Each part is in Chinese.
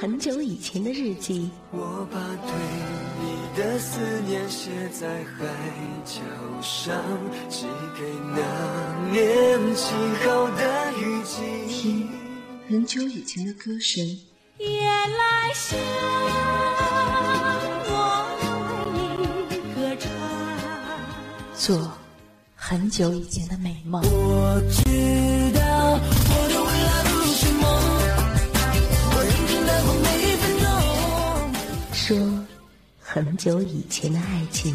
很久以前的日记。我把对你的思念写在海角上，寄给那年轻后的雨季。听很久以前的歌声。夜来香，我为你歌唱。做很久以前的美梦。我知很久以前的爱情。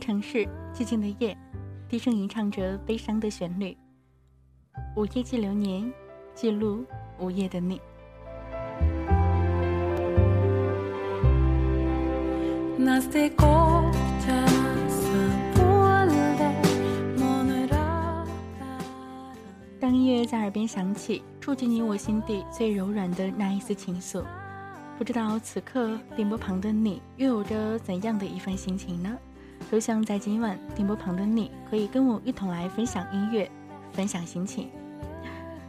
城市，寂静的夜，低声吟唱着悲伤的旋律。午夜记流年，记录午夜的你。当音乐在耳边响起，触及你我心底最柔软的那一丝情愫。不知道此刻电波旁的你又有着怎样的一番心情呢？都像在今晚电波旁的你可以跟我一同来分享音乐，分享心情。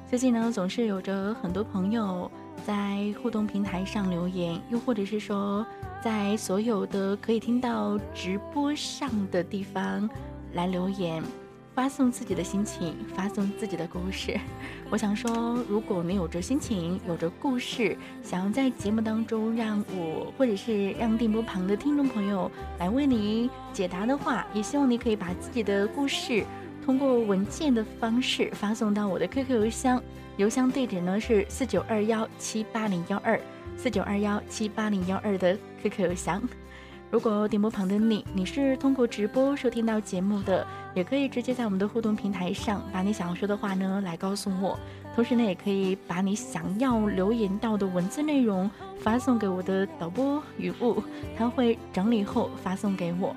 最近呢，总是有着很多朋友在互动平台上留言，又或者是说在所有的可以听到直播上的地方来留言。发送自己的心情，发送自己的故事。我想说，如果你有着心情，有着故事，想要在节目当中让我或者是让电波旁的听众朋友来为你解答的话，也希望你可以把自己的故事通过文件的方式发送到我的 QQ 邮箱，邮箱地址呢是四九二幺七八零幺二四九二幺七八零幺二的 QQ 邮箱。如果电波旁的你，你是通过直播收听到节目的，也可以直接在我们的互动平台上把你想要说的话呢来告诉我。同时呢，也可以把你想要留言到的文字内容发送给我的导播语物，他会整理后发送给我。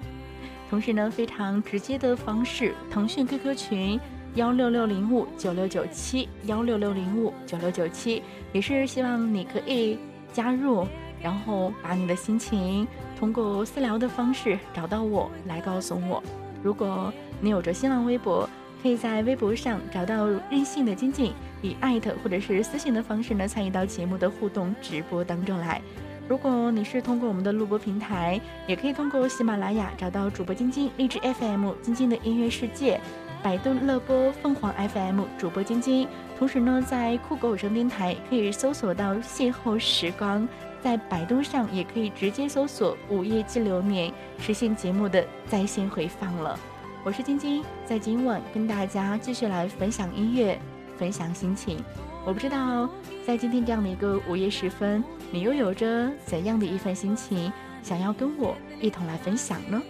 同时呢，非常直接的方式，腾讯 QQ 群幺六六零五九六九七幺六六零五九六九七，也是希望你可以加入。然后把你的心情通过私聊的方式找到我，来告诉我。如果你有着新浪微博，可以在微博上找到任性的金靖，以艾特或者是私信的方式呢参与到节目的互动直播当中来。如果你是通过我们的录播平台，也可以通过喜马拉雅找到主播晶晶、荔枝 FM、晶晶的音乐世界、百度乐播、凤凰 FM 主播晶晶。同时呢，在酷狗有声电台可以搜索到邂逅时光。在百度上也可以直接搜索“午夜记流年”，实现节目的在线回放了。我是晶晶，在今晚跟大家继续来分享音乐，分享心情。我不知道在今天这样的一个午夜时分，你又有着怎样的一份心情，想要跟我一同来分享呢？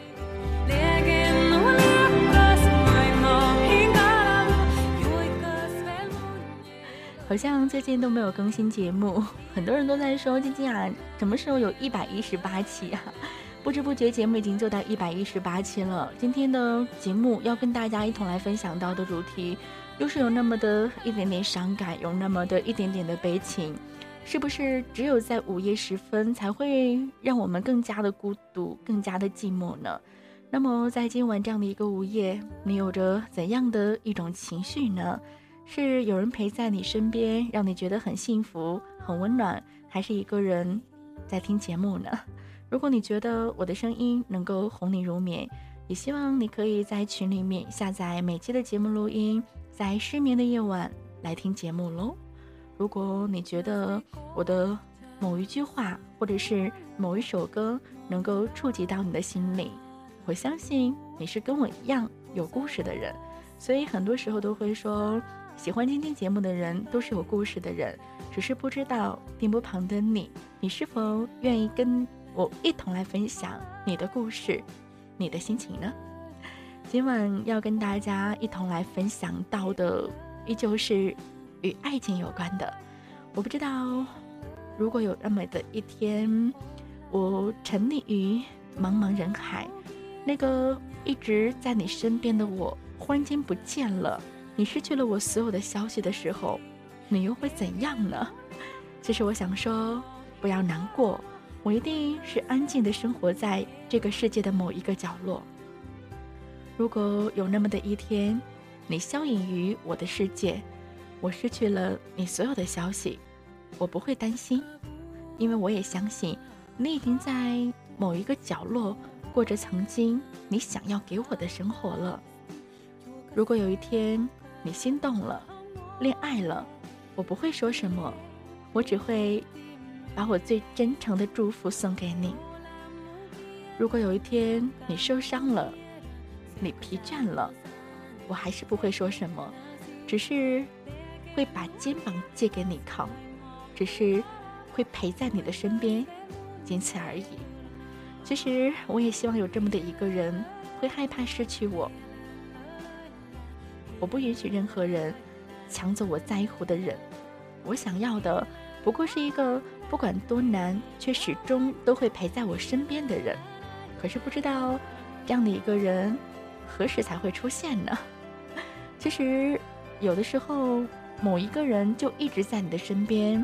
好像最近都没有更新节目，很多人都在说晶晶啊，什么时候有一百一十八期啊？不知不觉节目已经做到一百一十八期了。今天的节目要跟大家一同来分享到的主题，又是有那么的一点点伤感，有那么的一点点的悲情，是不是只有在午夜时分才会让我们更加的孤独，更加的寂寞呢？那么在今晚这样的一个午夜，你有着怎样的一种情绪呢？是有人陪在你身边，让你觉得很幸福、很温暖，还是一个人在听节目呢？如果你觉得我的声音能够哄你入眠，也希望你可以在群里面下载每期的节目录音，在失眠的夜晚来听节目喽。如果你觉得我的某一句话或者是某一首歌能够触及到你的心里。我相信你是跟我一样有故事的人，所以很多时候都会说，喜欢听听节目的人都是有故事的人，只是不知道电波旁的你，你是否愿意跟我一同来分享你的故事，你的心情呢？今晚要跟大家一同来分享到的，依旧是与爱情有关的。我不知道，如果有那么的一天，我沉溺于茫茫人海。那个一直在你身边的我，忽然间不见了，你失去了我所有的消息的时候，你又会怎样呢？其实我想说，不要难过，我一定是安静的生活在这个世界的某一个角落。如果有那么的一天，你消隐于我的世界，我失去了你所有的消息，我不会担心，因为我也相信，你已经在某一个角落。过着曾经你想要给我的生活了。如果有一天你心动了，恋爱了，我不会说什么，我只会把我最真诚的祝福送给你。如果有一天你受伤了，你疲倦了，我还是不会说什么，只是会把肩膀借给你靠，只是会陪在你的身边，仅此而已。其实我也希望有这么的一个人，会害怕失去我。我不允许任何人抢走我在乎的人。我想要的不过是一个不管多难，却始终都会陪在我身边的人。可是不知道这样的一个人何时才会出现呢？其实有的时候，某一个人就一直在你的身边，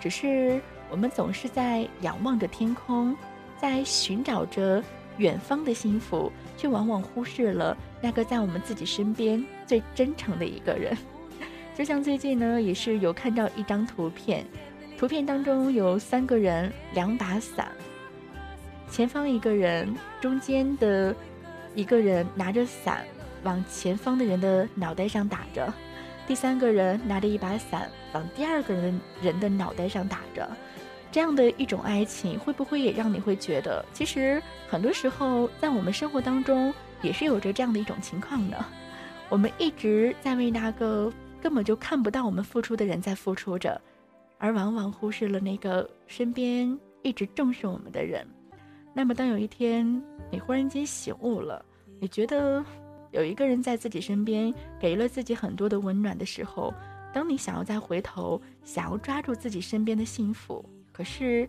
只是我们总是在仰望着天空。在寻找着远方的幸福，却往往忽视了那个在我们自己身边最真诚的一个人。就像最近呢，也是有看到一张图片，图片当中有三个人，两把伞，前方一个人，中间的一个人拿着伞往前方的人的脑袋上打着，第三个人拿着一把伞往第二个人人的脑袋上打着。这样的一种爱情，会不会也让你会觉得，其实很多时候在我们生活当中也是有着这样的一种情况呢？我们一直在为那个根本就看不到我们付出的人在付出着，而往往忽视了那个身边一直重视我们的人。那么，当有一天你忽然间醒悟了，你觉得有一个人在自己身边给了自己很多的温暖的时候，当你想要再回头，想要抓住自己身边的幸福。可是，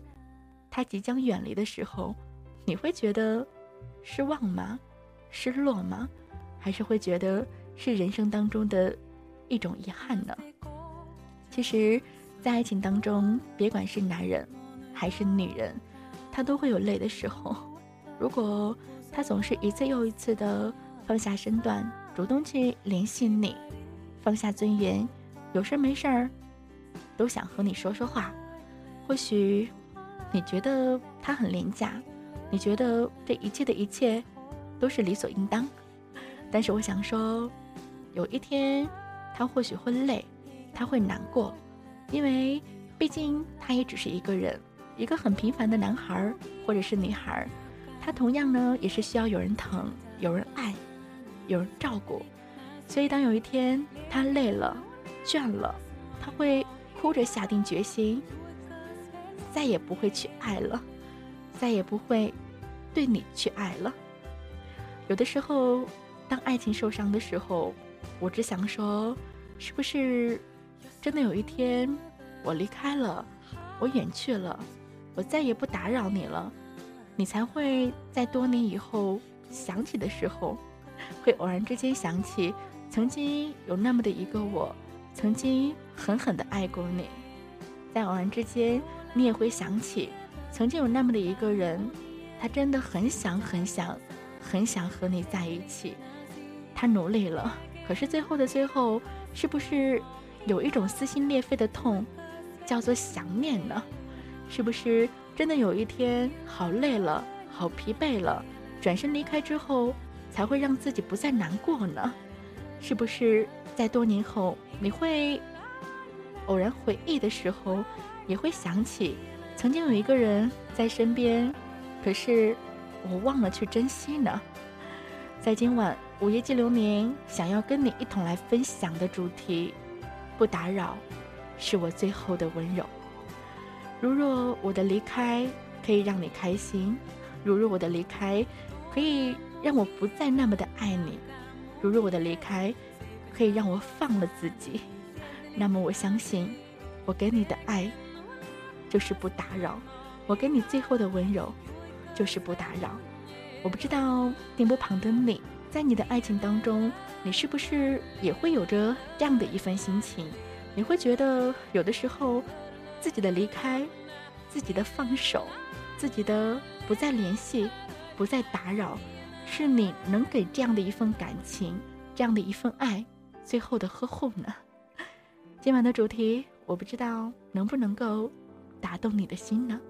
他即将远离的时候，你会觉得失望吗？失落吗？还是会觉得是人生当中的一种遗憾呢？其实，在爱情当中，别管是男人还是女人，他都会有累的时候。如果他总是一次又一次的放下身段，主动去联系你，放下尊严，有事没事儿都想和你说说话。或许你觉得他很廉价，你觉得这一切的一切都是理所应当，但是我想说，有一天他或许会累，他会难过，因为毕竟他也只是一个人，一个很平凡的男孩或者是女孩，他同样呢也是需要有人疼、有人爱、有人照顾，所以当有一天他累了、倦了，他会哭着下定决心。再也不会去爱了，再也不会对你去爱了。有的时候，当爱情受伤的时候，我只想说，是不是真的有一天我离开了，我远去了，我再也不打扰你了，你才会在多年以后想起的时候，会偶然之间想起曾经有那么的一个我，曾经狠狠的爱过你，在偶然之间。你也会想起，曾经有那么的一个人，他真的很想、很想、很想和你在一起。他努力了，可是最后的最后，是不是有一种撕心裂肺的痛，叫做想念呢？是不是真的有一天好累了、好疲惫了，转身离开之后，才会让自己不再难过呢？是不是在多年后，你会偶然回忆的时候？也会想起，曾经有一个人在身边，可是我忘了去珍惜呢。在今晚午夜激流年，想要跟你一同来分享的主题，不打扰，是我最后的温柔。如若我的离开可以让你开心，如若我的离开可以让我不再那么的爱你，如若我的离开可以让我放了自己，那么我相信，我给你的爱就是不打扰，我给你最后的温柔就是不打扰。我不知道电波旁的你，在你的爱情当中，你是不是也会有着这样的一份心情？你会觉得有的时候。自己的离开，自己的放手，自己的不再联系，不再打扰，是你能给这样的一份感情，这样的一份爱，最后的呵护呢？今晚的主题，我不知道能不能够打动你的心呢？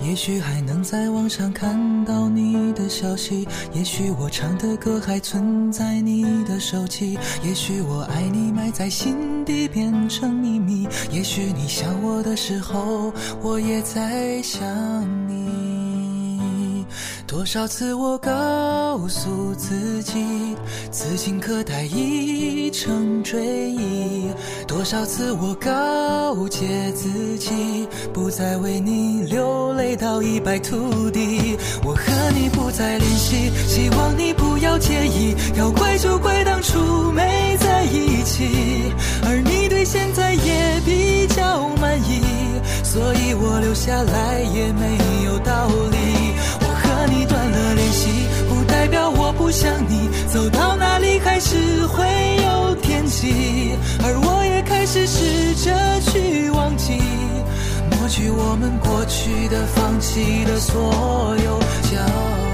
也许还能在网上看到你的消息，也许我唱的歌还存在你的手机，也许我爱你埋在心底变成秘密，也许你想我的时候，我也在想你。多少次我告诉自己，此情可待已成追忆；多少次我告诫自己，不再为你流泪到一败涂地。我和你不再联系，希望你不要介意。要怪就怪当初没在一起，而你对现在也比较满意，所以我留下来也没有道理。断了联系，不代表我不想你。走到哪里还是会有天气，而我也开始试着去忘记，抹去我们过去的、放弃的所有交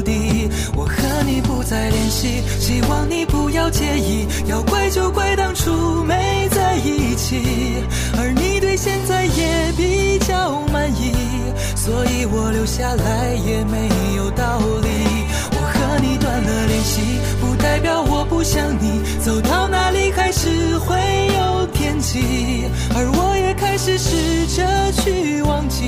地。再联系，希望你不要介意。要怪就怪当初没在一起，而你对现在也比较满意，所以我留下来也没有道理。我和你断了联系，不代表我不想你。走到哪里还是会有天际，而我也开始试着去忘记。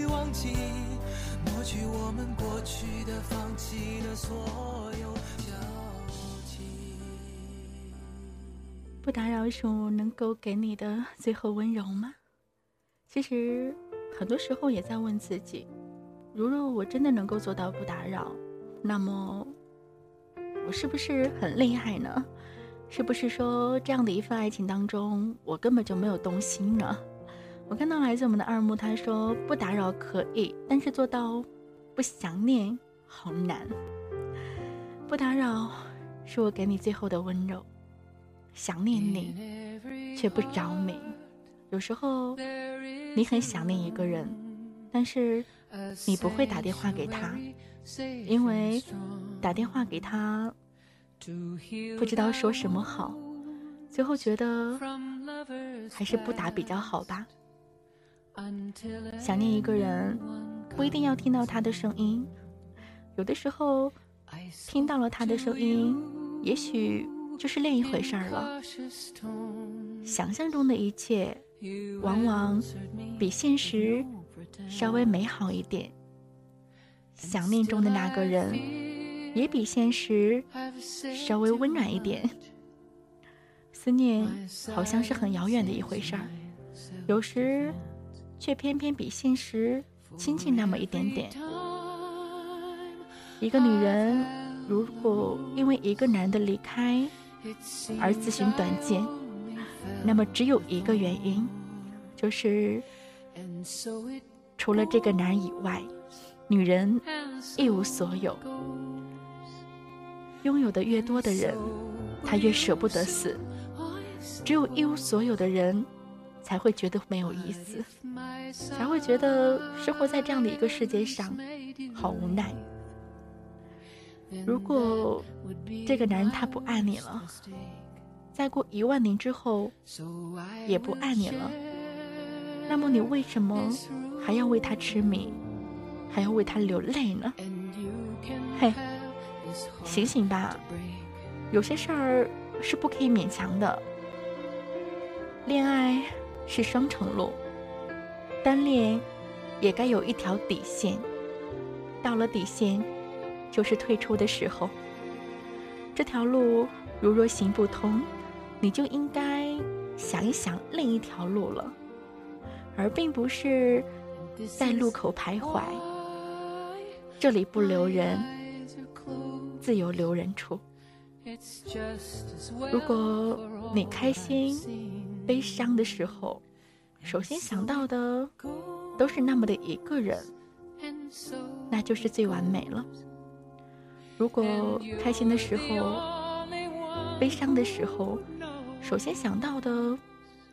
去我们过去的、放弃的所有交集。不打扰是我能够给你的最后温柔吗？其实，很多时候也在问自己：如若我真的能够做到不打扰，那么我是不是很厉害呢？是不是说这样的一份爱情当中，我根本就没有动心呢？我看到来自我们的二木，他说不打扰可以，但是做到不想念好难。不打扰是我给你最后的温柔，想念你却不着迷。有时候你很想念一个人，但是你不会打电话给他，因为打电话给他不知道说什么好，最后觉得还是不打比较好吧。想念一个人，不一定要听到他的声音，有的时候听到了他的声音，也许就是另一回事儿了。想象中的一切，往往比现实稍微美好一点。想念中的那个人，也比现实稍微温暖一点。思念好像是很遥远的一回事儿，有时却偏偏比现实亲近那么一点点。一个女人如果因为一个男的离开而自寻短见，那么只有一个原因，就是除了这个男人以外。女人一无所有，拥有的越多的人，他越舍不得死。只有一无所有的人，才会觉得没有意思，才会觉得生活在这样的一个世界上好无奈。如果这个男人他不爱你了，再过一万年之后也不爱你了，那么你为什么还要为他痴迷？还要为他流泪呢，嘿，醒醒吧！有些事儿是不可以勉强的。恋爱是双程路，单恋也该有一条底线。到了底线，就是退出的时候。这条路如若行不通，你就应该想一想另一条路了，而并不是在路口徘徊。这里不留人，自有留人处。如果你开心、悲伤的时候，首先想到的都是那么的一个人，那就是最完美了。如果开心的时候、悲伤的时候，首先想到的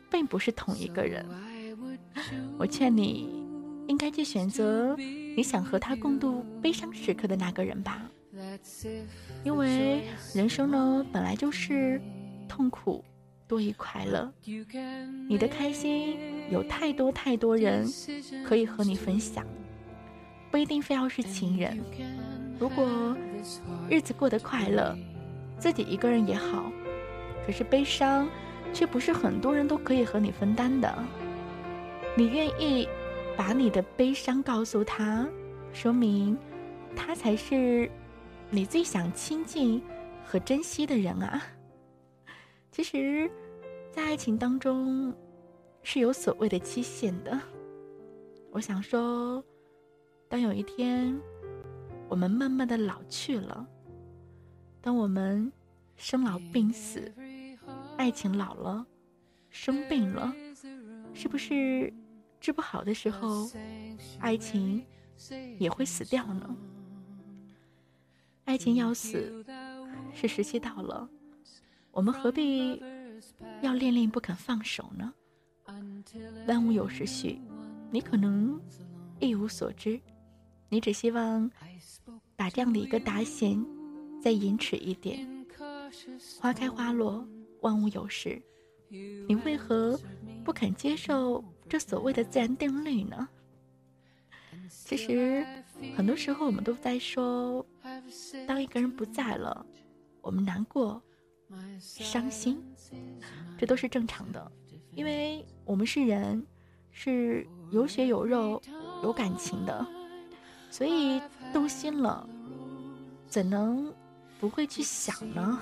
并不是同一个人，我劝你应该去选择。你想和他共度悲伤时刻的那个人吧，因为人生呢本来就是痛苦多于快乐。你的开心有太多太多人可以和你分享，不一定非要是情人。如果日子过得快乐，自己一个人也好，可是悲伤却不是很多人都可以和你分担的。你愿意？把你的悲伤告诉他，说明他才是你最想亲近和珍惜的人啊。其实，在爱情当中是有所谓的期限的。我想说，当有一天我们慢慢的老去了，当我们生老病死，爱情老了，生病了，是不是？治不好的时候，爱情也会死掉呢。爱情要死，是时期到了，我们何必要恋恋不肯放手呢？万物有时序，你可能一无所知，你只希望把这样的一个大线再延迟一点。花开花落，万物有时，你为何不肯接受？这所谓的自然定律呢？其实很多时候我们都在说，当一个人不在了，我们难过、伤心，这都是正常的，因为我们是人，是有血有肉、有感情的，所以动心了，怎能不会去想呢？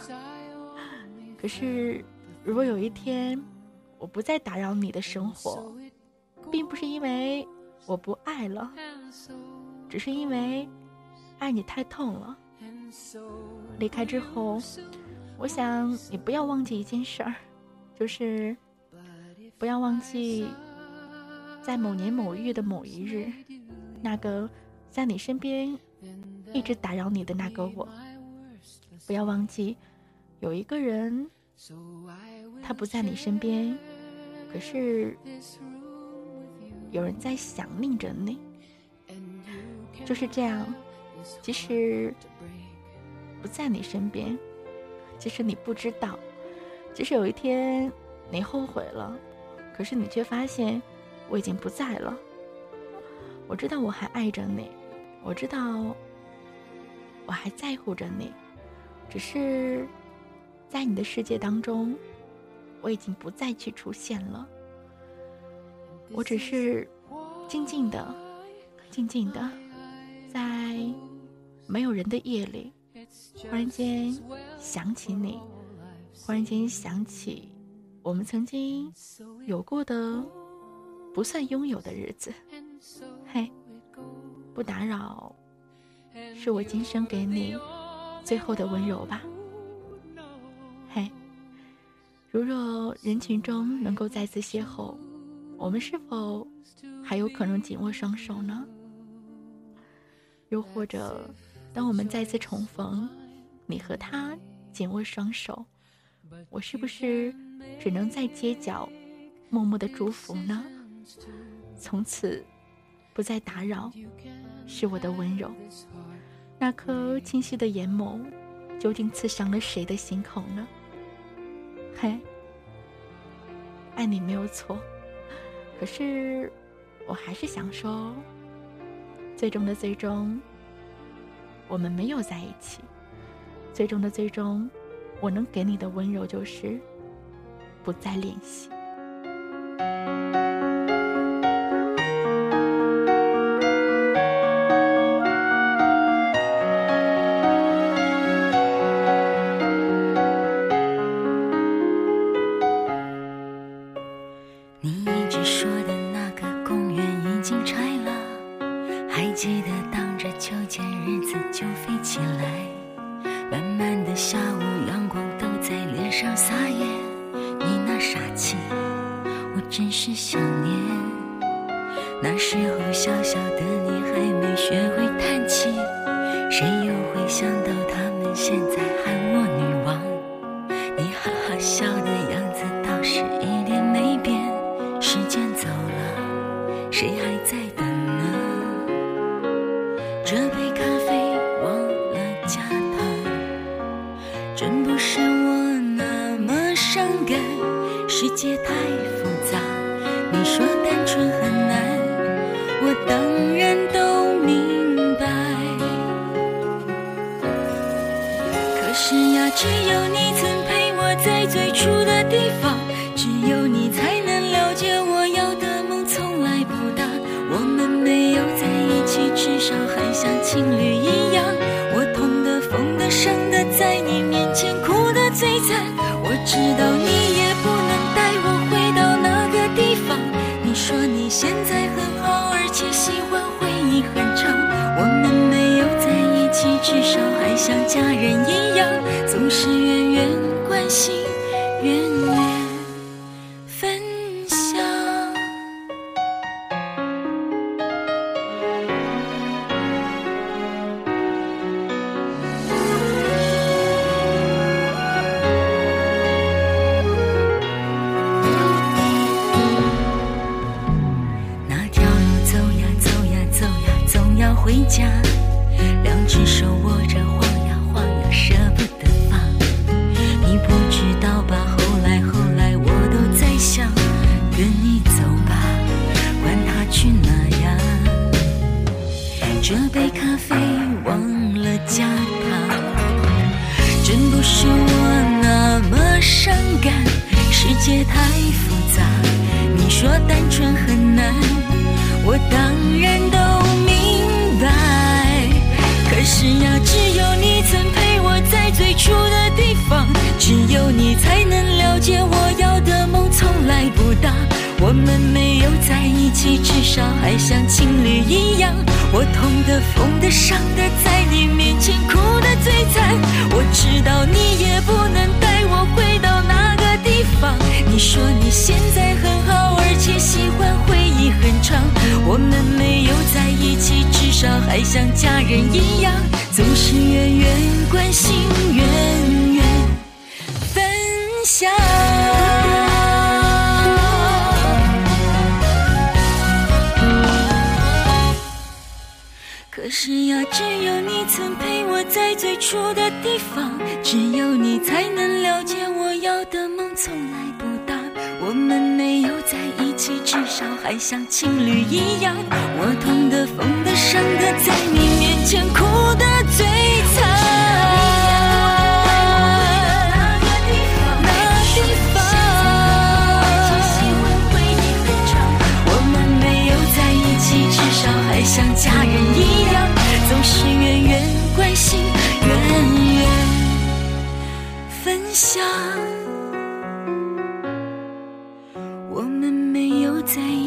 可是，如果有一天我不再打扰你的生活，并不是因为我不爱了，只是因为爱你太痛了。离开之后，我想你不要忘记一件事儿，就是不要忘记在某年某月的某一日，那个在你身边一直打扰你的那个我。不要忘记有一个人，他不在你身边，可是。有人在想念着你，就是这样。即使不在你身边，即使你不知道，即使有一天你后悔了，可是你却发现我已经不在了。我知道我还爱着你，我知道我还在乎着你，只是在你的世界当中，我已经不再去出现了。我只是静静的、静静的，在没有人的夜里，忽然间想起你，忽然间想起我们曾经有过的不算拥有的日子。嘿，不打扰，是我今生给你最后的温柔吧。嘿，如若人群中能够再次邂逅。我们是否还有可能紧握双手呢？又或者，当我们再次重逢，你和他紧握双手，我是不是只能在街角默默的祝福呢？从此不再打扰，是我的温柔。那颗清晰的眼眸，究竟刺伤了谁的心口呢？嘿，爱你没有错。可是，我还是想说，最终的最终，我们没有在一起。最终的最终，我能给你的温柔就是不再联系。想很难，我当然都明白。可是呀，只有你曾陪我在最初的地方，只有你才能了解我要的梦从来不大。我们没有在一起，至少还像情侣一样。我痛的、疯的、伤的，在你面前哭的最惨。我知道你也不能带我回到那个地方，你说你现在很好。我们没有在一起至少还像家人一样总是远远关心远远分享可是呀只有你曾陪我在最初的地方只有你才能了解我要的梦从来不我们没有在一起，至少还像情侣一样。我痛的、疯的、伤的，在你面前哭的最惨。地方，地方。我们没有在一起，至少还像家人一样，总是远远关心，远远分享。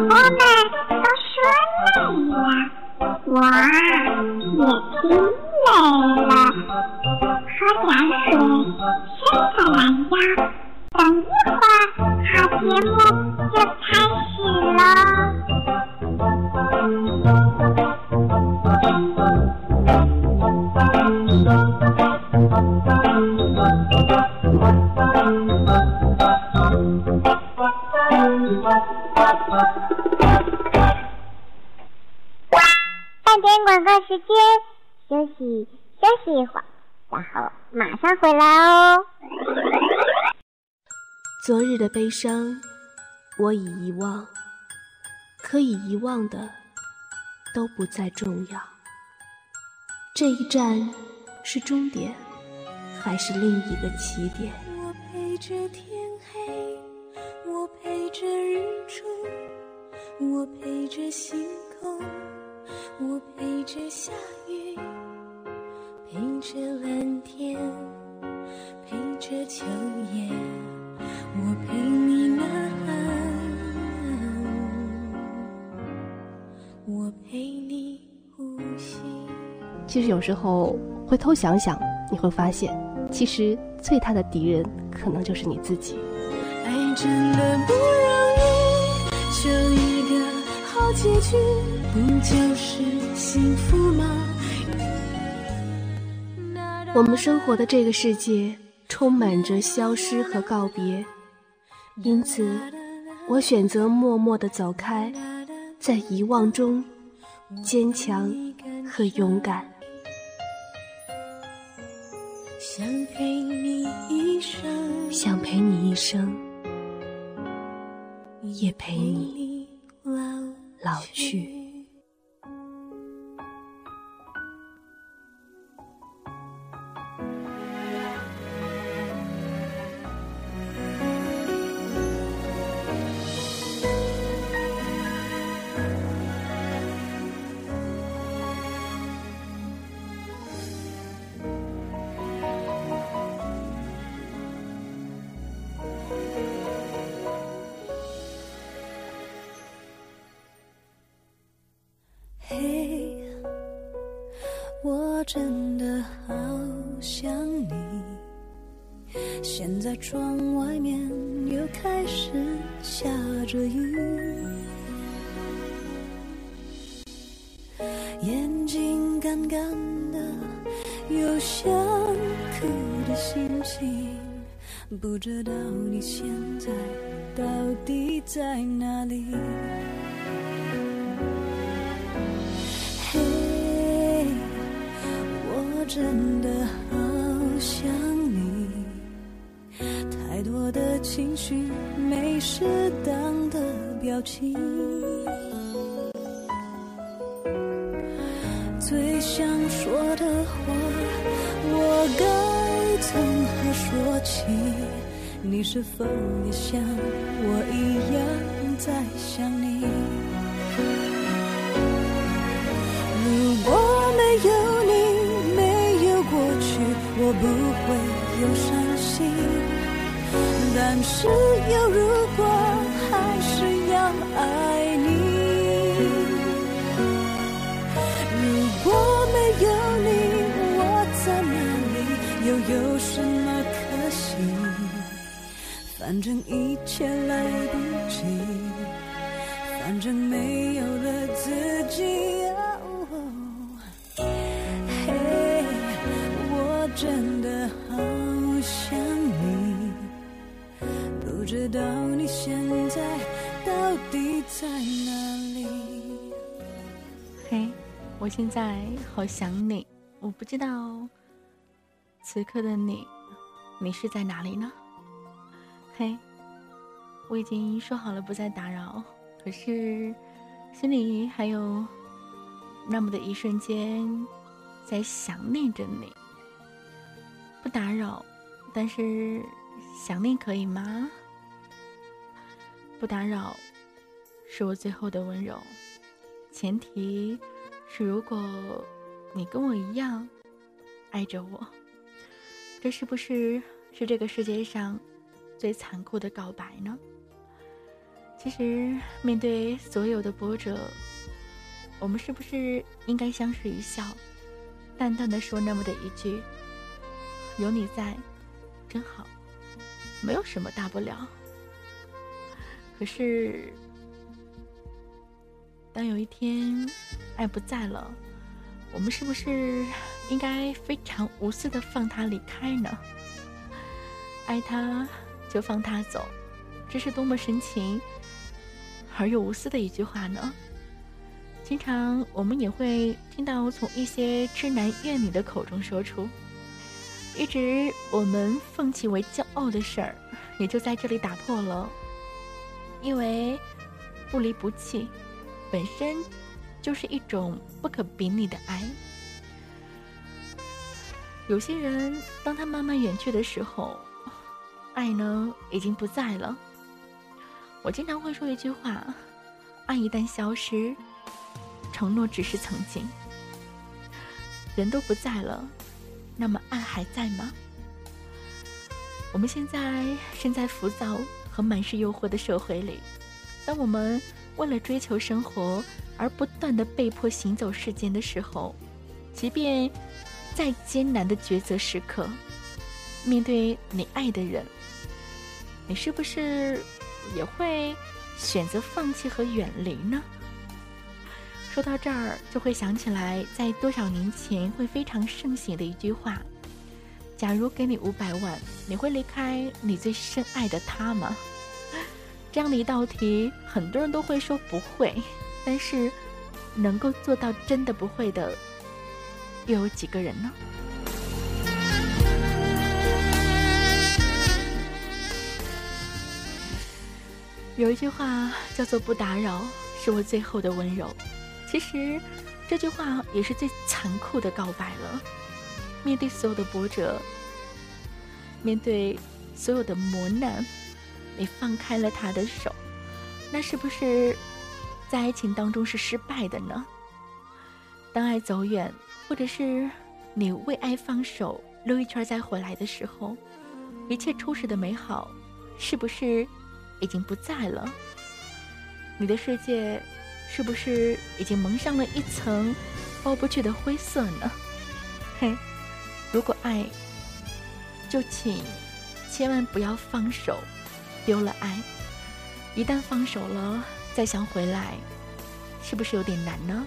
们都说累了，我伤，我已遗忘。可以遗忘的都不再重要。这一站是终点，还是另一个起点？有时候回头想想，你会发现，其实最大的敌人可能就是你自己。爱真的不容易，就一个好结局，不就是幸福吗？我们生活的这个世界充满着消失和告别，因此，我选择默默的走开。在遗忘中，坚强和勇敢。想陪你一生，想陪你一生，也陪你老去。情，最想说的话我该从何说起？你是否也像我一样在想你？如果没有你。没有过去我不会有伤心，但是有如果是要爱你。如果没有你，我在哪里？又有什么可惜？反正一切来不及，反正没有了自己。知道你现在到底在哪里。嘿，我现在好想你，我不知道此刻的你，你是在哪里呢？嘿，我已经说好了不再打扰，可是心里还有那么的一瞬间在想念着你。不打扰，但是想念可以吗？不打扰，是我最后的温柔，前提是如果你跟我一样爱着我，这是不是是这个世界上最残酷的告白呢？其实面对所有的波折，我们是不是应该相视一笑，淡淡的说那么的一句？有你在，真好，没有什么大不了。可是，当有一天爱不在了，我们是不是应该非常无私的放他离开呢？爱他就放他走，这是多么深情而又无私的一句话呢？经常我们也会听到从一些痴男怨女的口中说出。一直我们奉其为骄傲的事儿，也就在这里打破了。因为不离不弃，本身就是一种不可比拟的爱。有些人，当他慢慢远去的时候，爱呢已经不在了。我经常会说一句话：爱一旦消失，承诺只是曾经。人都不在了。那么爱还在吗？我们现在身在浮躁和满是诱惑的社会里，当我们为了追求生活而不断的被迫行走世间的时候，即便再艰难的抉择时刻，面对你爱的人，你是不是也会选择放弃和远离呢？说到这儿，就会想起来，在多少年前会非常盛行的一句话：“假如给你五百万，你会离开你最深爱的他吗？” 这样的一道题，很多人都会说不会，但是能够做到真的不会的，又有几个人呢？有一句话叫做“不打扰，是我最后的温柔”。其实，这句话也是最残酷的告白了。面对所有的波折，面对所有的磨难，你放开了他的手，那是不是在爱情当中是失败的呢？当爱走远，或者是你为爱放手，溜一圈再回来的时候，一切初始的美好，是不是已经不在了？你的世界。是不是已经蒙上了一层包不去的灰色呢？嘿，如果爱，就请千万不要放手，丢了爱。一旦放手了，再想回来，是不是有点难呢？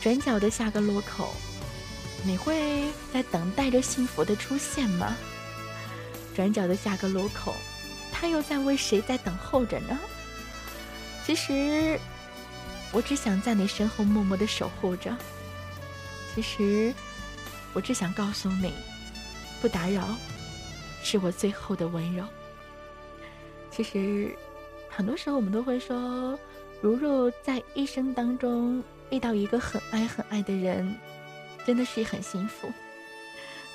转角的下个路口，你会在等待着幸福的出现吗？转角的下个路口，他又在为谁在等候着呢？其实。我只想在你身后默默的守护着。其实，我只想告诉你，不打扰，是我最后的温柔。其实，很多时候我们都会说，如若在一生当中遇到一个很爱很爱的人，真的是很幸福。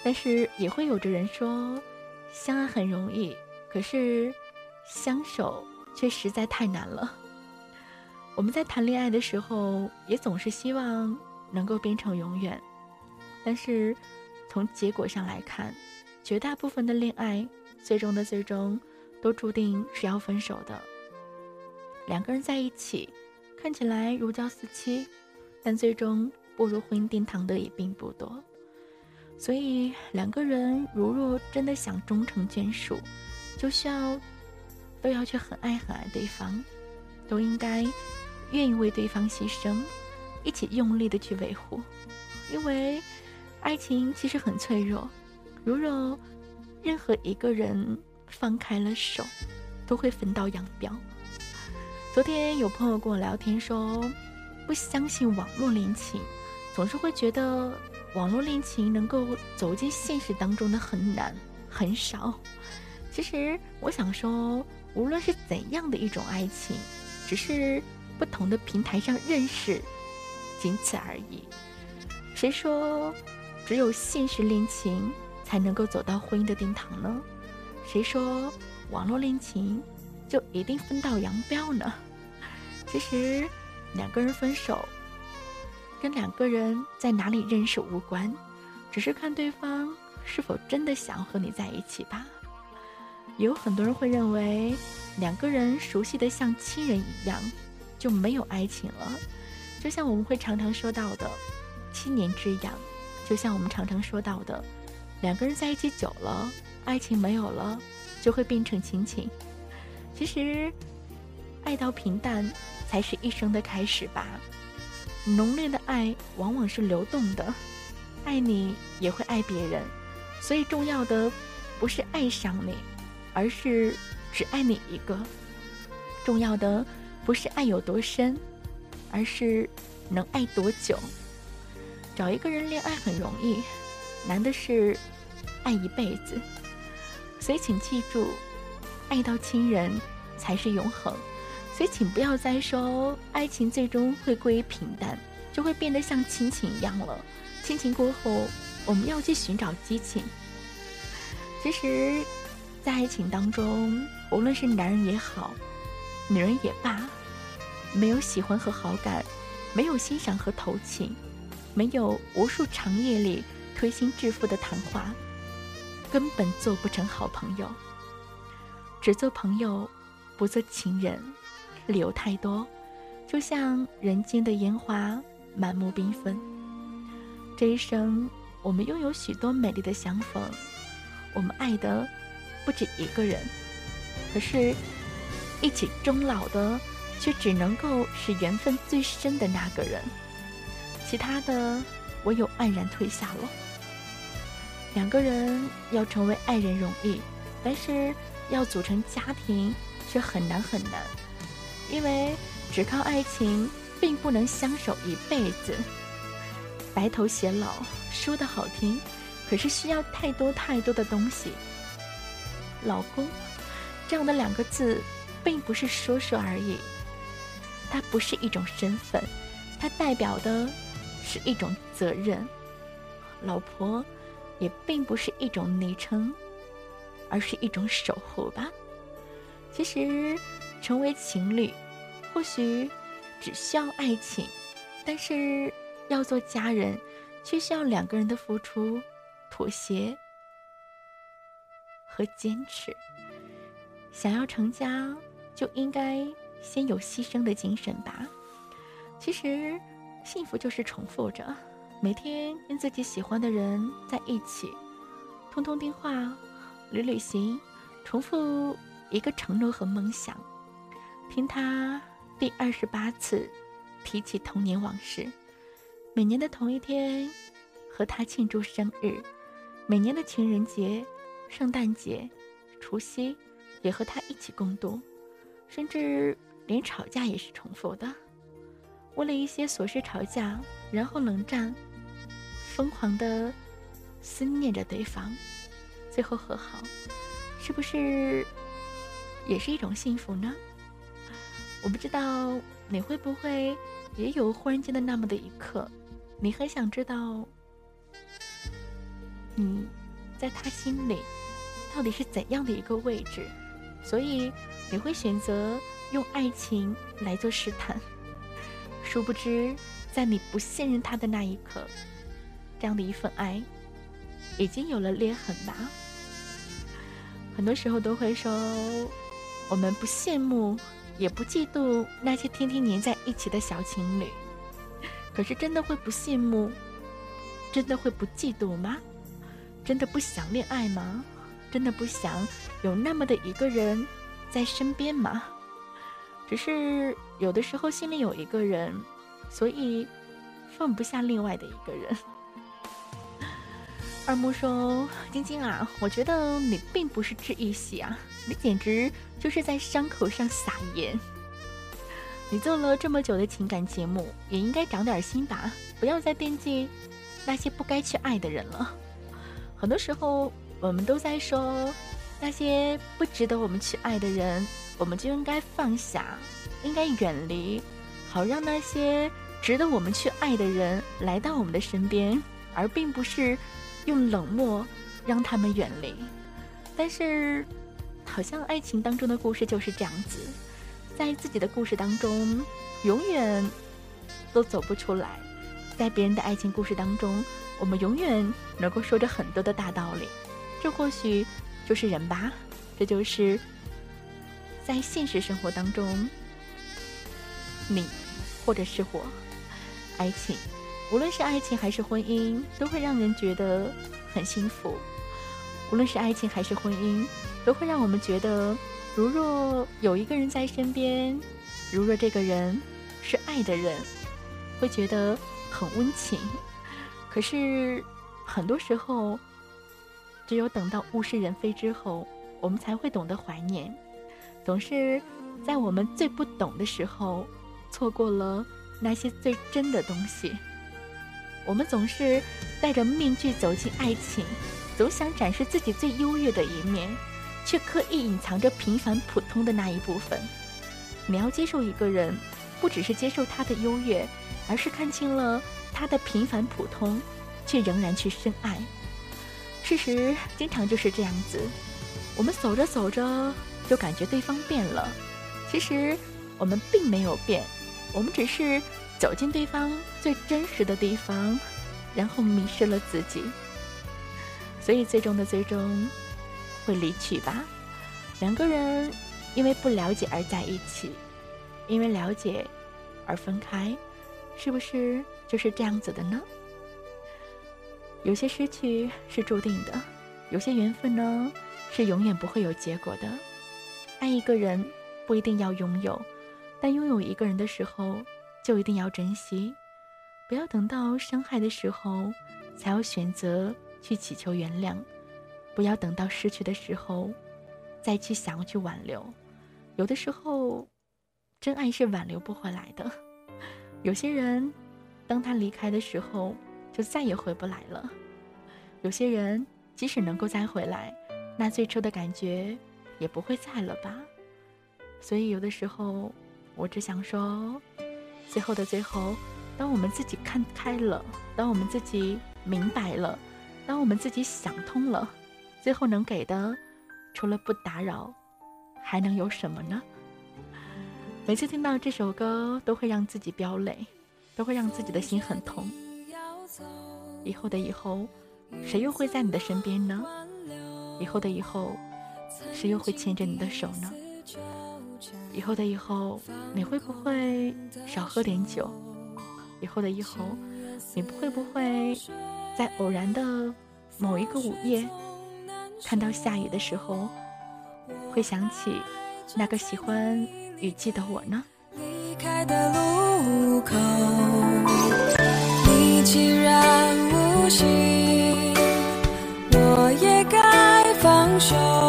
但是，也会有着人说，相爱很容易，可是相守却实在太难了。我们在谈恋爱的时候，也总是希望能够变成永远，但是从结果上来看，绝大部分的恋爱，最终的最终，都注定是要分手的。两个人在一起，看起来如胶似漆，但最终步入婚姻殿堂的也并不多。所以，两个人如若真的想终成眷属，就需要都要去很爱很爱对方，都应该。愿意为对方牺牲，一起用力的去维护，因为爱情其实很脆弱。如若任何一个人放开了手，都会分道扬镳。昨天有朋友跟我聊天说，不相信网络恋情，总是会觉得网络恋情能够走进现实当中的很难很少。其实我想说，无论是怎样的一种爱情，只是不同的平台上认识，仅此而已。谁说只有现实恋情才能够走到婚姻的殿堂呢？谁说网络恋情就一定分道扬镳呢？其实，两个人分手跟两个人在哪里认识无关，只是看对方是否真的想和你在一起吧。有很多人会认为，两个人熟悉的像亲人一样，就没有爱情了。就像我们会常常说到的“七年之痒”，就像我们常常说到的，两个人在一起久了，爱情没有了，就会变成亲情。其实，爱到平淡。才是一生的开始吧。浓烈的爱往往是流动的，爱你也会爱别人，所以重要的不是爱上你，而是只爱你一个。重要的不是爱有多深，而是能爱多久。找一个人恋爱很容易，难的是爱一辈子。所以请记住，爱到亲人才是永恒。所以，请不要再说爱情最终会归于平淡，就会变得像亲情一样了。亲情过后，我们要去寻找激情。其实，在爱情当中，无论是男人也好，女人也罢，没有喜欢和好感，没有欣赏和投情，没有无数长夜里推心置腹的谈话，根本做不成好朋友。只做朋友，不做情人。理由太多，就像人间的烟花，满目缤纷。这一生，我们拥有许多美丽的相逢，我们爱的不止一个人，可是，一起终老的，却只能够是缘分最深的那个人，其他的唯有黯然退下了。两个人要成为爱人容易，但是要组成家庭却很难很难。因为只靠爱情并不能相守一辈子，白头偕老说的好听，可是需要太多太多的东西。老公这样的两个字，并不是说说而已，它不是一种身份，它代表的是一种责任。老婆也并不是一种昵称，而是一种守护吧。其实。成为情侣，或许只需要爱情，但是要做家人，却需要两个人的付出、妥协和坚持。想要成家，就应该先有牺牲的精神吧。其实，幸福就是重复着，每天跟自己喜欢的人在一起，通通电话，旅旅行，重复一个承诺和梦想。听他第二十八次提起童年往事，每年的同一天和他庆祝生日，每年的情人节、圣诞节、除夕也和他一起共度，甚至连吵架也是重复的，为了一些琐事吵架，然后冷战，疯狂的思念着对方，最后和好，是不是也是一种幸福呢？我不知道你会不会也有忽然间的那么的一刻，你很想知道你在他心里到底是怎样的一个位置，所以你会选择用爱情来做试探。殊不知，在你不信任他的那一刻，这样的一份爱已经有了裂痕吧。很多时候都会说，我们不羡慕。也不嫉妒那些天天黏在一起的小情侣，可是真的会不羡慕，真的会不嫉妒吗？真的不想恋爱吗？真的不想有那么的一个人在身边吗？只是有的时候心里有一个人，所以放不下另外的一个人。二木说：“晶晶啊，我觉得你并不是治愈系啊，你简直就是在伤口上撒盐。你做了这么久的情感节目，也应该长点心吧，不要再惦记那些不该去爱的人了。很多时候，我们都在说那些不值得我们去爱的人，我们就应该放下，应该远离，好让那些值得我们去爱的人来到我们的身边，而并不是。”用冷漠让他们远离，但是，好像爱情当中的故事就是这样子，在自己的故事当中，永远都走不出来；在别人的爱情故事当中，我们永远能够说着很多的大道理。这或许就是人吧，这就是在现实生活当中，你或者是我，爱情。无论是爱情还是婚姻，都会让人觉得很幸福。无论是爱情还是婚姻，都会让我们觉得，如若有一个人在身边，如若这个人是爱的人，会觉得很温情。可是很多时候，只有等到物是人非之后，我们才会懂得怀念。总是在我们最不懂的时候，错过了那些最真的东西。我们总是戴着面具走进爱情，总想展示自己最优越的一面，却刻意隐藏着平凡普通的那一部分。你要接受一个人，不只是接受他的优越，而是看清了他的平凡普通，却仍然去深爱。事实经常就是这样子，我们走着走着就感觉对方变了，其实我们并没有变，我们只是。走进对方最真实的地方，然后迷失了自己，所以最终的最终会离去吧。两个人因为不了解而在一起，因为了解而分开，是不是就是这样子的呢？有些失去是注定的，有些缘分呢是永远不会有结果的。爱一个人不一定要拥有，但拥有一个人的时候。就一定要珍惜，不要等到伤害的时候才要选择去祈求原谅，不要等到失去的时候再去想要去挽留。有的时候，真爱是挽留不回来的。有些人，当他离开的时候，就再也回不来了。有些人，即使能够再回来，那最初的感觉也不会在了吧。所以，有的时候，我只想说。最后的最后，当我们自己看开了，当我们自己明白了，当我们自己想通了，最后能给的，除了不打扰，还能有什么呢？每次听到这首歌，都会让自己飙泪，都会让自己的心很痛。以后的以后，谁又会在你的身边呢？以后的以后，谁又会牵着你的手呢？以后的以后，你会不会少喝点酒？以后的以后，你会不会在偶然的某一个午夜，看到下雨的时候，会想起那个喜欢雨季的我呢？离开的路口，你既然无心，我也该放手。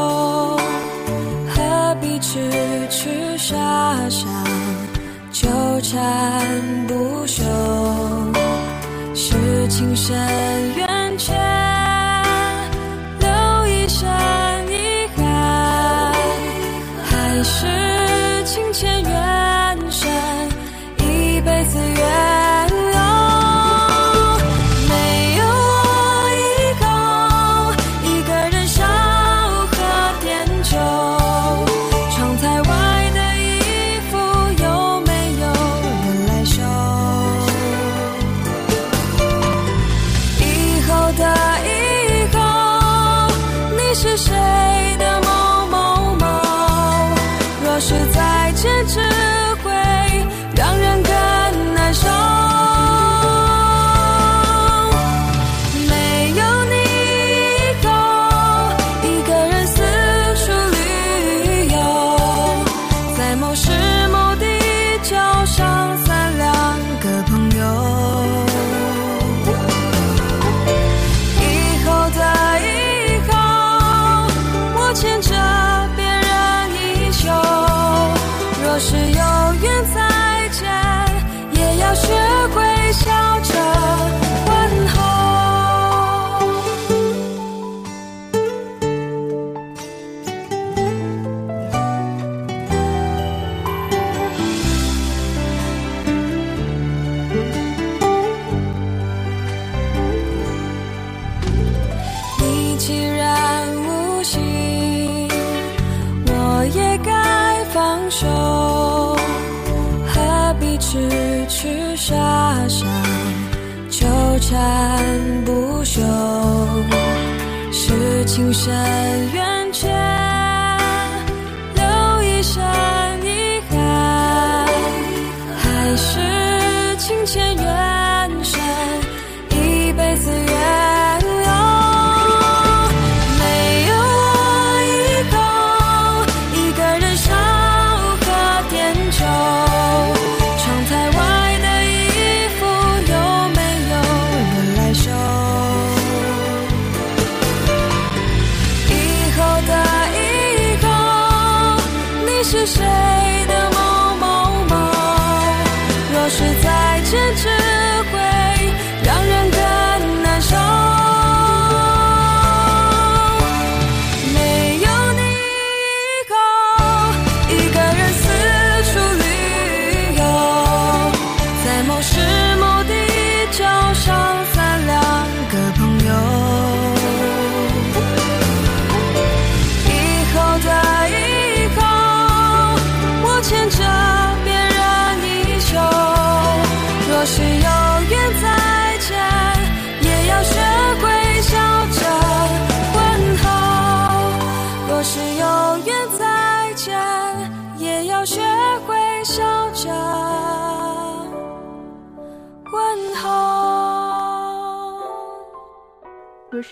痴傻傻纠缠不休，是情深缘浅，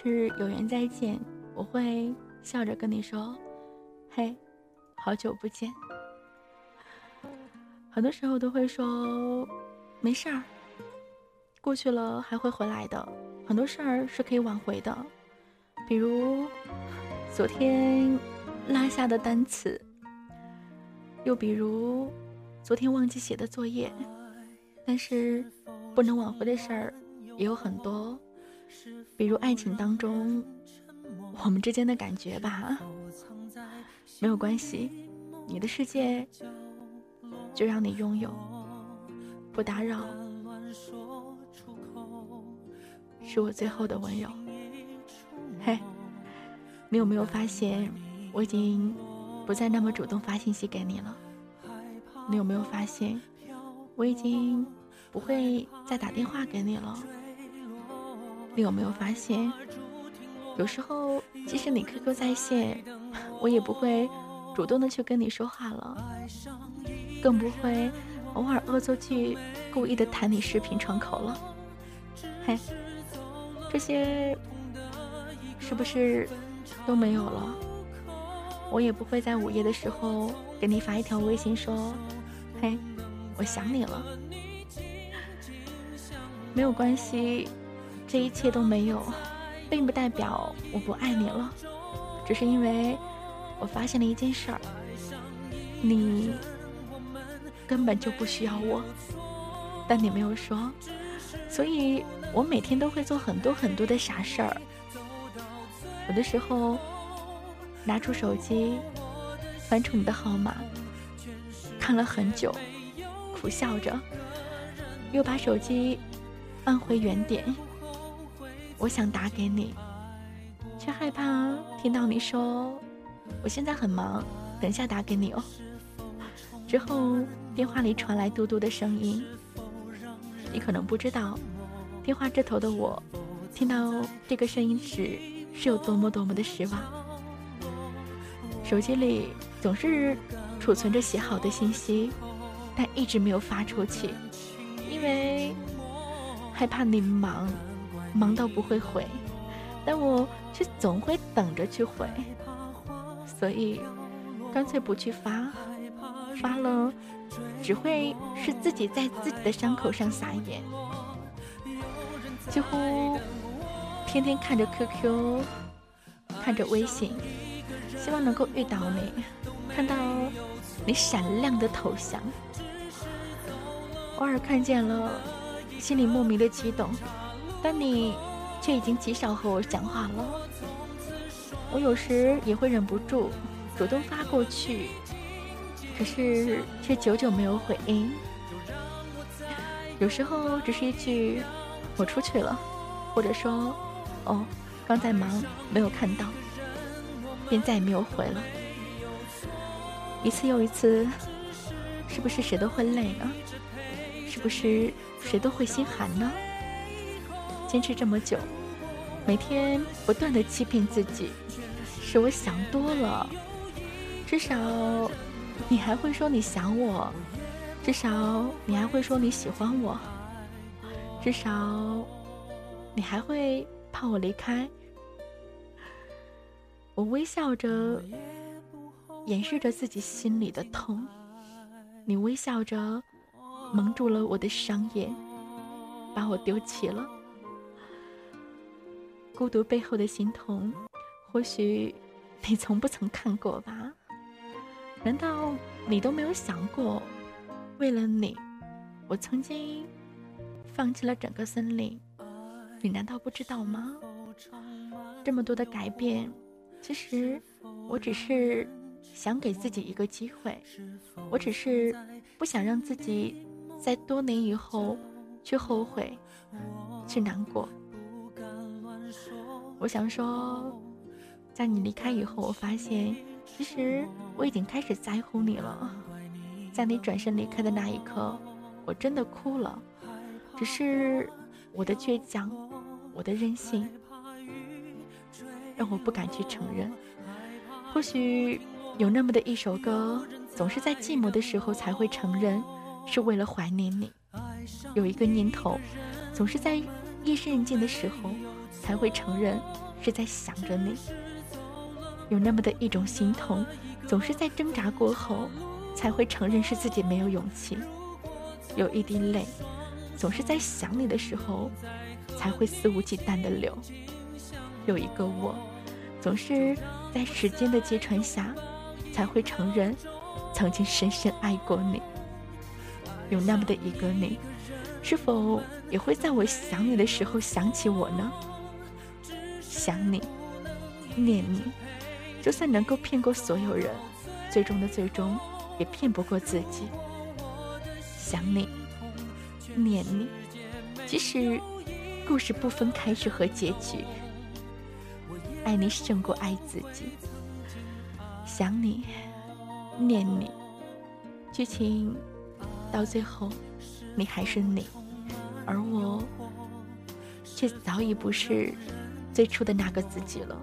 是有缘再见，我会笑着跟你说：“嘿，好久不见。”很多时候都会说：“没事儿，过去了还会回来的。很多事儿是可以挽回的，比如昨天落下的单词，又比如昨天忘记写的作业。但是不能挽回的事儿也有很多。”比如爱情当中，我们之间的感觉吧，没有关系，你的世界就让你拥有，不打扰，是我最后的温柔。嘿，你有没有发现，我已经不再那么主动发信息给你了？你有没有发现，我已经不会再打电话给你了？你有没有发现，有时候即使你 QQ 在线，我也不会主动的去跟你说话了，更不会偶尔恶作剧故意的弹你视频窗口了。嘿，这些是不是都没有了？我也不会在午夜的时候给你发一条微信说：“嘿，我想你了。”没有关系。这一切都没有，并不代表我不爱你了，只是因为我发现了一件事儿，你根本就不需要我，但你没有说，所以我每天都会做很多很多的傻事儿。有的时候拿出手机，翻出你的号码，看了很久，苦笑着，又把手机按回原点。我想打给你，却害怕听到你说我现在很忙，等下打给你哦。之后电话里传来嘟嘟的声音，你可能不知道，电话这头的我听到这个声音时是有多么多么的失望。手机里总是储存着写好的信息，但一直没有发出去，因为害怕你忙。忙到不会回，但我却总会等着去回，所以干脆不去发，发了只会是自己在自己的伤口上撒盐。几乎天天看着 QQ，看着微信，希望能够遇到你，看到你闪亮的头像。偶尔看见了，心里莫名的激动，但你却已经极少和我讲话了。我有时也会忍不住主动发过去，可是却久久没有回应。有时候只是一句“我出去了”，或者说“哦，刚在忙，没有看到”，便再也没有回了。一次又一次，是不是谁都会累呢？是不是谁都会心寒呢？坚持这么久，每天不断的欺骗自己，是我想多了。至少，你还会说你想我。至少你还会说你喜欢我，至少你还会怕我离开。我微笑着，掩饰着自己心里的痛。你微笑着，蒙住了我的双眼，把我丢弃了。孤独背后的心痛，或许你从不曾看过吧？难道你都没有想过？为了你，我曾经放弃了整个森林。你难道不知道吗？这么多的改变，其实我只是想给自己一个机会。我只是不想让自己在多年以后去后悔、去难过。我想说，在你离开以后，我发现其实我已经开始在乎你了。在你转身离开的那一刻，我真的哭了。只是我的倔强，我的任性，让我不敢去承认。或许有那么的一首歌，总是在寂寞的时候才会承认，是为了怀念你；有一个念头，总是在夜深人静的时候才会承认，是在想着你；有那么的一种心痛，总是在挣扎过后。才会承认是自己没有勇气，有一滴泪，总是在想你的时候，才会肆无忌惮的流。有一个我，总是在时间的揭穿下，才会承认曾经深深爱过你。有那么的一个你，是否也会在我想你的时候想起我呢？想你，念你，就算能够骗过所有人，最终的最终。也骗不过自己。想你，念你，即使故事不分开始和结局，爱你胜过爱自己。想你，念你，剧情到最后，你还是你，而我却早已不是最初的那个自己了。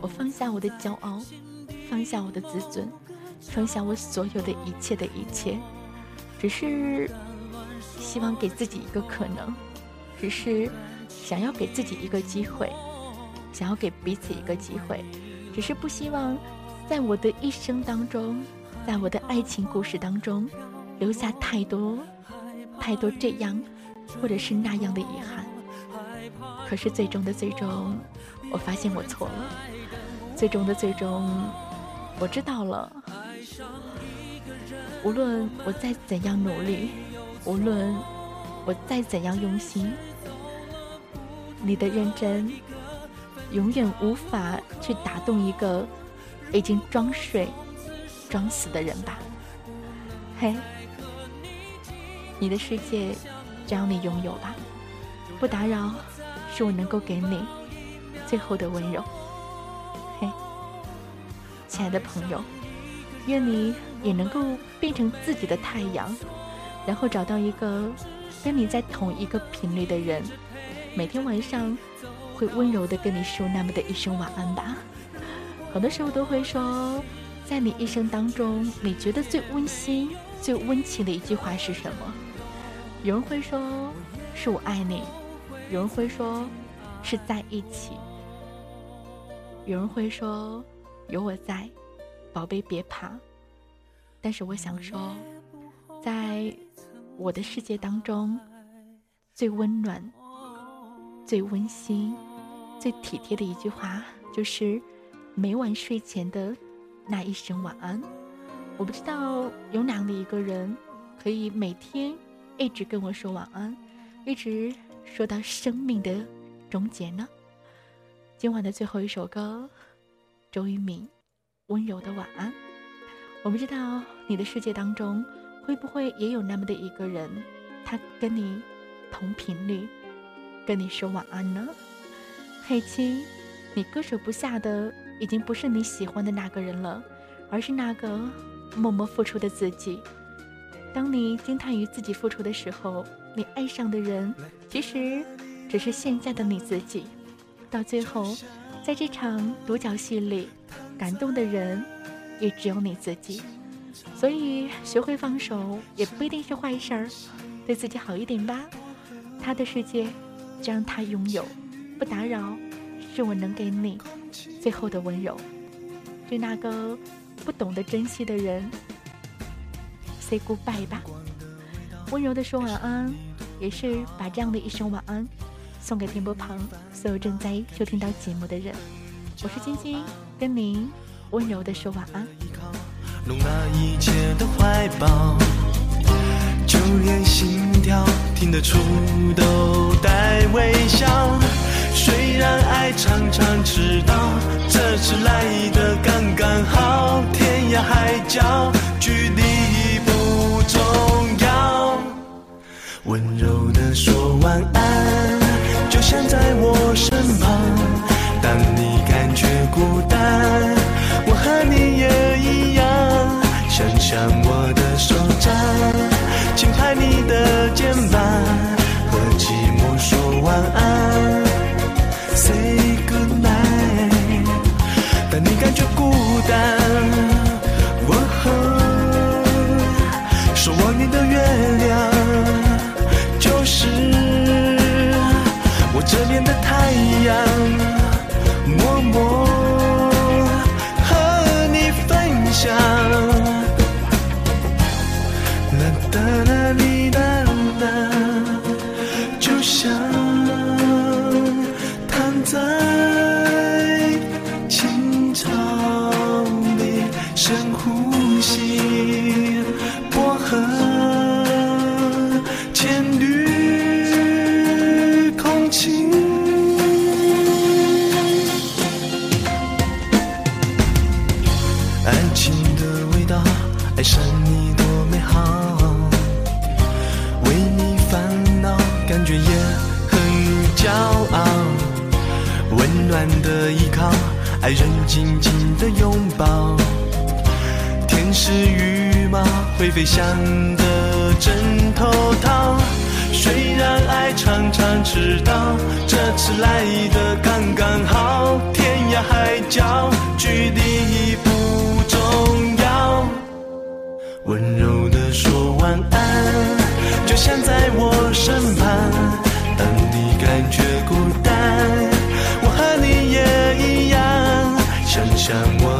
我放下我的骄傲，放下我的自尊。放下我所有的一切的一切，只是希望给自己一个可能，只是想要给自己一个机会，想要给彼此一个机会，只是不希望在我的一生当中，在我的爱情故事当中留下太多太多这样或者是那样的遗憾。可是最终的最终，我发现我错了。最终的最终，我知道了。无论我再怎样努力，无论我再怎样用心，你的认真永远无法去打动一个已经装睡、装死的人吧？嘿，你的世界只要你拥有吧，不打扰是我能够给你最后的温柔。嘿，亲爱的朋友。愿你也能够变成自己的太阳，然后找到一个跟你在同一个频率的人，每天晚上会温柔的跟你说那么的一声晚安吧。很多时候都会说，在你一生当中，你觉得最温馨、最温情的一句话是什么？有人会说是我爱你，有人会说是在一起，有人会说有我在。宝贝，别怕。但是我想说，在我的世界当中，最温暖、最温馨、最体贴的一句话，就是每晚睡前的那一声晚安。我不知道有哪样的一个人，可以每天一直跟我说晚安，一直说到生命的终结呢？今晚的最后一首歌，周渝民《温柔的晚安》。我不知道你的世界当中，会不会也有那么的一个人，他跟你同频率，跟你说晚安呢？黑青，你割舍不下的，已经不是你喜欢的那个人了，而是那个默默付出的自己。当你惊叹于自己付出的时候，你爱上的人，其实只是现在的你自己。到最后，在这场独角戏里，感动的人也只有你自己。所以，学会放手也不一定是坏事儿，对自己好一点吧。他的世界，就让他拥有，不打扰，是我能给你最后的温柔。对那个不懂得珍惜的人，say goodbye 吧。温柔的说晚安，也是把这样的一声晚安。送给电波旁所有正在收听到节目的人，我是晶晶，跟您温柔的说晚安。容纳一切的怀抱，就连心跳听得出都带微笑。虽然爱常常迟到，这次来的刚刚好。天涯海角，距离温柔的说晚安。就像在我身旁，当你感觉孤单，我和你也一样。想想我的手掌，轻拍你的肩膀，和寂寞说晚安，Say good night。当你感觉孤单，的太阳，默默和你分享。啦哒啦哩哒啦，就像躺在爱人紧紧的拥抱，天使与马会飞翔的枕头套，虽然爱常常迟到，这次来的刚刚好，天涯海角距离已不重要，温柔的说晚安，就像在我。chamois.